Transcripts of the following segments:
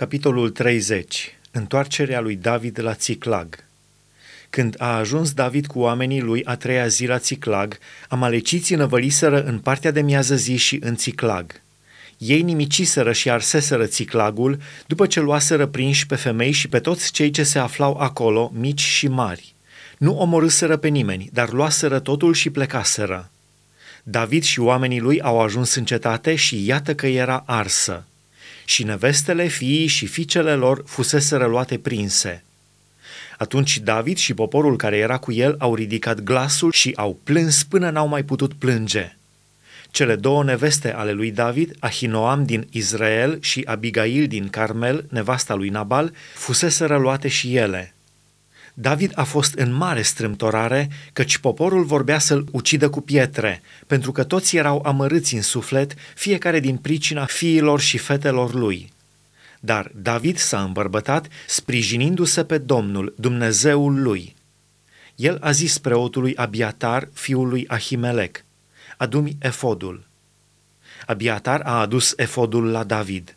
Capitolul 30. Întoarcerea lui David la Țiclag. Când a ajuns David cu oamenii lui a treia zi la Țiclag, amaleciții năvăliseră în partea de miază zi și în Țiclag. Ei nimiciseră și arseseră Țiclagul după ce luaseră prinși pe femei și pe toți cei ce se aflau acolo, mici și mari. Nu omorâseră pe nimeni, dar luaseră totul și plecaseră. David și oamenii lui au ajuns în cetate și iată că era arsă și nevestele, fiii și fiicele lor fusese luate prinse. Atunci David și poporul care era cu el au ridicat glasul și au plâns până n-au mai putut plânge. Cele două neveste ale lui David, Ahinoam din Israel și Abigail din Carmel, nevasta lui Nabal, fusese luate și ele – David a fost în mare strâmtorare, căci poporul vorbea să-l ucidă cu pietre, pentru că toți erau amărâți în suflet, fiecare din pricina fiilor și fetelor lui. Dar David s-a îmbărbătat, sprijinindu-se pe Domnul, Dumnezeul lui. El a zis preotului Abiatar, fiul lui Ahimelec, adu-mi efodul. Abiatar a adus efodul la David.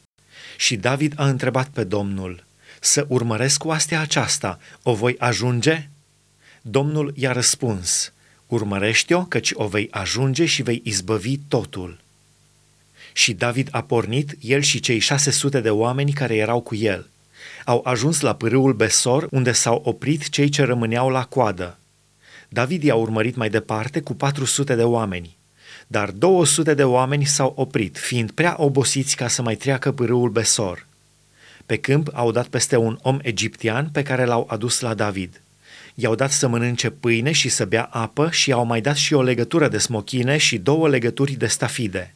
Și David a întrebat pe Domnul – să urmăresc oastea aceasta, o voi ajunge? Domnul i-a răspuns, urmărește-o, căci o vei ajunge și vei izbăvi totul. Și David a pornit, el și cei șase sute de oameni care erau cu el. Au ajuns la pârâul Besor, unde s-au oprit cei ce rămâneau la coadă. David i-a urmărit mai departe cu 400 de oameni. Dar 200 de oameni s-au oprit, fiind prea obosiți ca să mai treacă pârâul Besor. Pe câmp au dat peste un om egiptean pe care l-au adus la David. I-au dat să mănânce pâine și să bea apă și i-au mai dat și o legătură de smochine și două legături de stafide.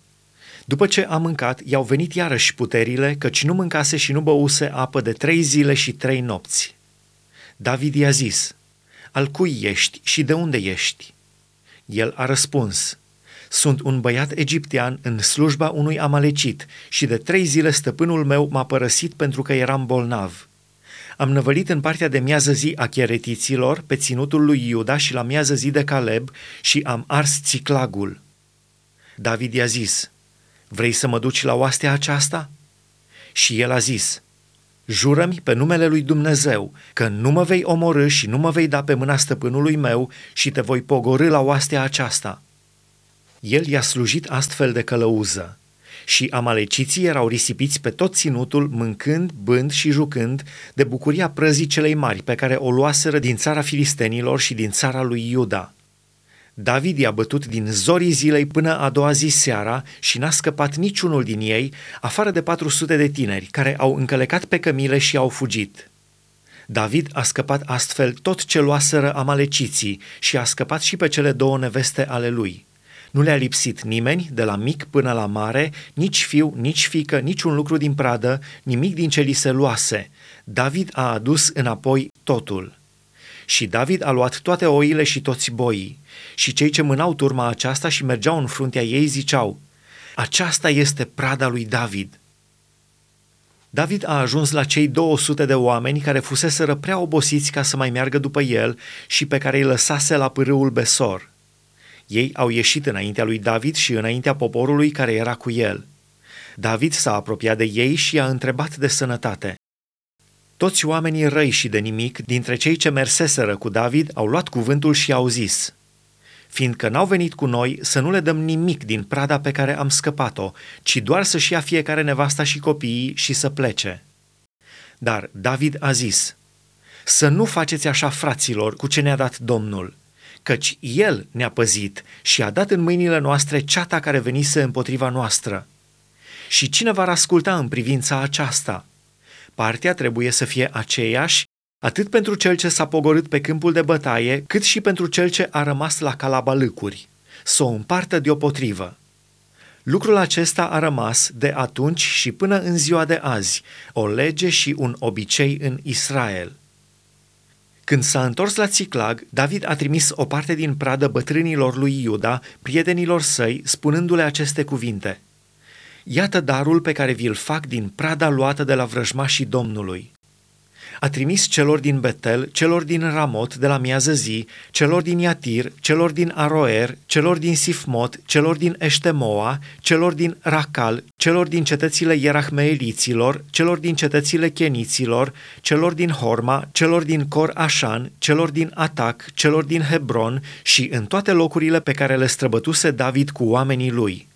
După ce a mâncat, i-au venit iarăși puterile, căci nu mâncase și nu băuse apă de trei zile și trei nopți. David i-a zis, Al cui ești și de unde ești? El a răspuns, sunt un băiat egiptean în slujba unui amalecit și de trei zile stăpânul meu m-a părăsit pentru că eram bolnav. Am năvălit în partea de miază zi a cheretiților, pe ținutul lui Iuda și la miază zi de Caleb și am ars țiclagul. David i-a zis, vrei să mă duci la oastea aceasta? Și el a zis, jură-mi pe numele lui Dumnezeu că nu mă vei omorâ și nu mă vei da pe mâna stăpânului meu și te voi pogorâ la oastea aceasta. El i-a slujit astfel de călăuză și amaleciții erau risipiți pe tot ținutul, mâncând, bând și jucând de bucuria prăzii celei mari pe care o luaseră din țara filistenilor și din țara lui Iuda. David i-a bătut din zorii zilei până a doua zi seara și n-a scăpat niciunul din ei, afară de 400 de tineri care au încălecat pe cămile și au fugit. David a scăpat astfel tot ce luaseră amaleciții și a scăpat și pe cele două neveste ale lui – nu le-a lipsit nimeni, de la mic până la mare, nici fiu, nici fică, nici un lucru din pradă, nimic din ce li se luase. David a adus înapoi totul. Și David a luat toate oile și toți boii. Și cei ce mânau turma aceasta și mergeau în fruntea ei ziceau, Aceasta este prada lui David. David a ajuns la cei 200 de oameni care fuseseră prea obosiți ca să mai meargă după el și pe care îi lăsase la pârâul Besor – ei au ieșit înaintea lui David și înaintea poporului care era cu el. David s-a apropiat de ei și i-a întrebat de sănătate. Toți oamenii răi și de nimic, dintre cei ce merseseră cu David, au luat cuvântul și au zis, fiindcă n-au venit cu noi să nu le dăm nimic din prada pe care am scăpat-o, ci doar să-și ia fiecare nevasta și copiii și să plece. Dar David a zis, să nu faceți așa, fraților, cu ce ne-a dat Domnul – căci El ne-a păzit și a dat în mâinile noastre ceata care venise împotriva noastră. Și cine va asculta în privința aceasta? Partea trebuie să fie aceeași atât pentru cel ce s-a pogorât pe câmpul de bătaie, cât și pentru cel ce a rămas la calabalâcuri, să o împartă deopotrivă. Lucrul acesta a rămas de atunci și până în ziua de azi, o lege și un obicei în Israel – când s-a întors la Țiclag, David a trimis o parte din pradă bătrânilor lui Iuda, prietenilor săi, spunându-le aceste cuvinte. Iată darul pe care vi-l fac din prada luată de la vrăjmașii Domnului. A trimis celor din Betel, celor din Ramot de la miază zi, celor din Iatir, celor din Aroer, celor din Sifmot, celor din Eștemoa, celor din Racal, celor din cetățile Ierahmeeliților, celor din cetățile Cheniților, celor din Horma, celor din Cor Așan, celor din Atac, celor din Hebron și în toate locurile pe care le străbătuse David cu oamenii lui.